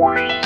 Thank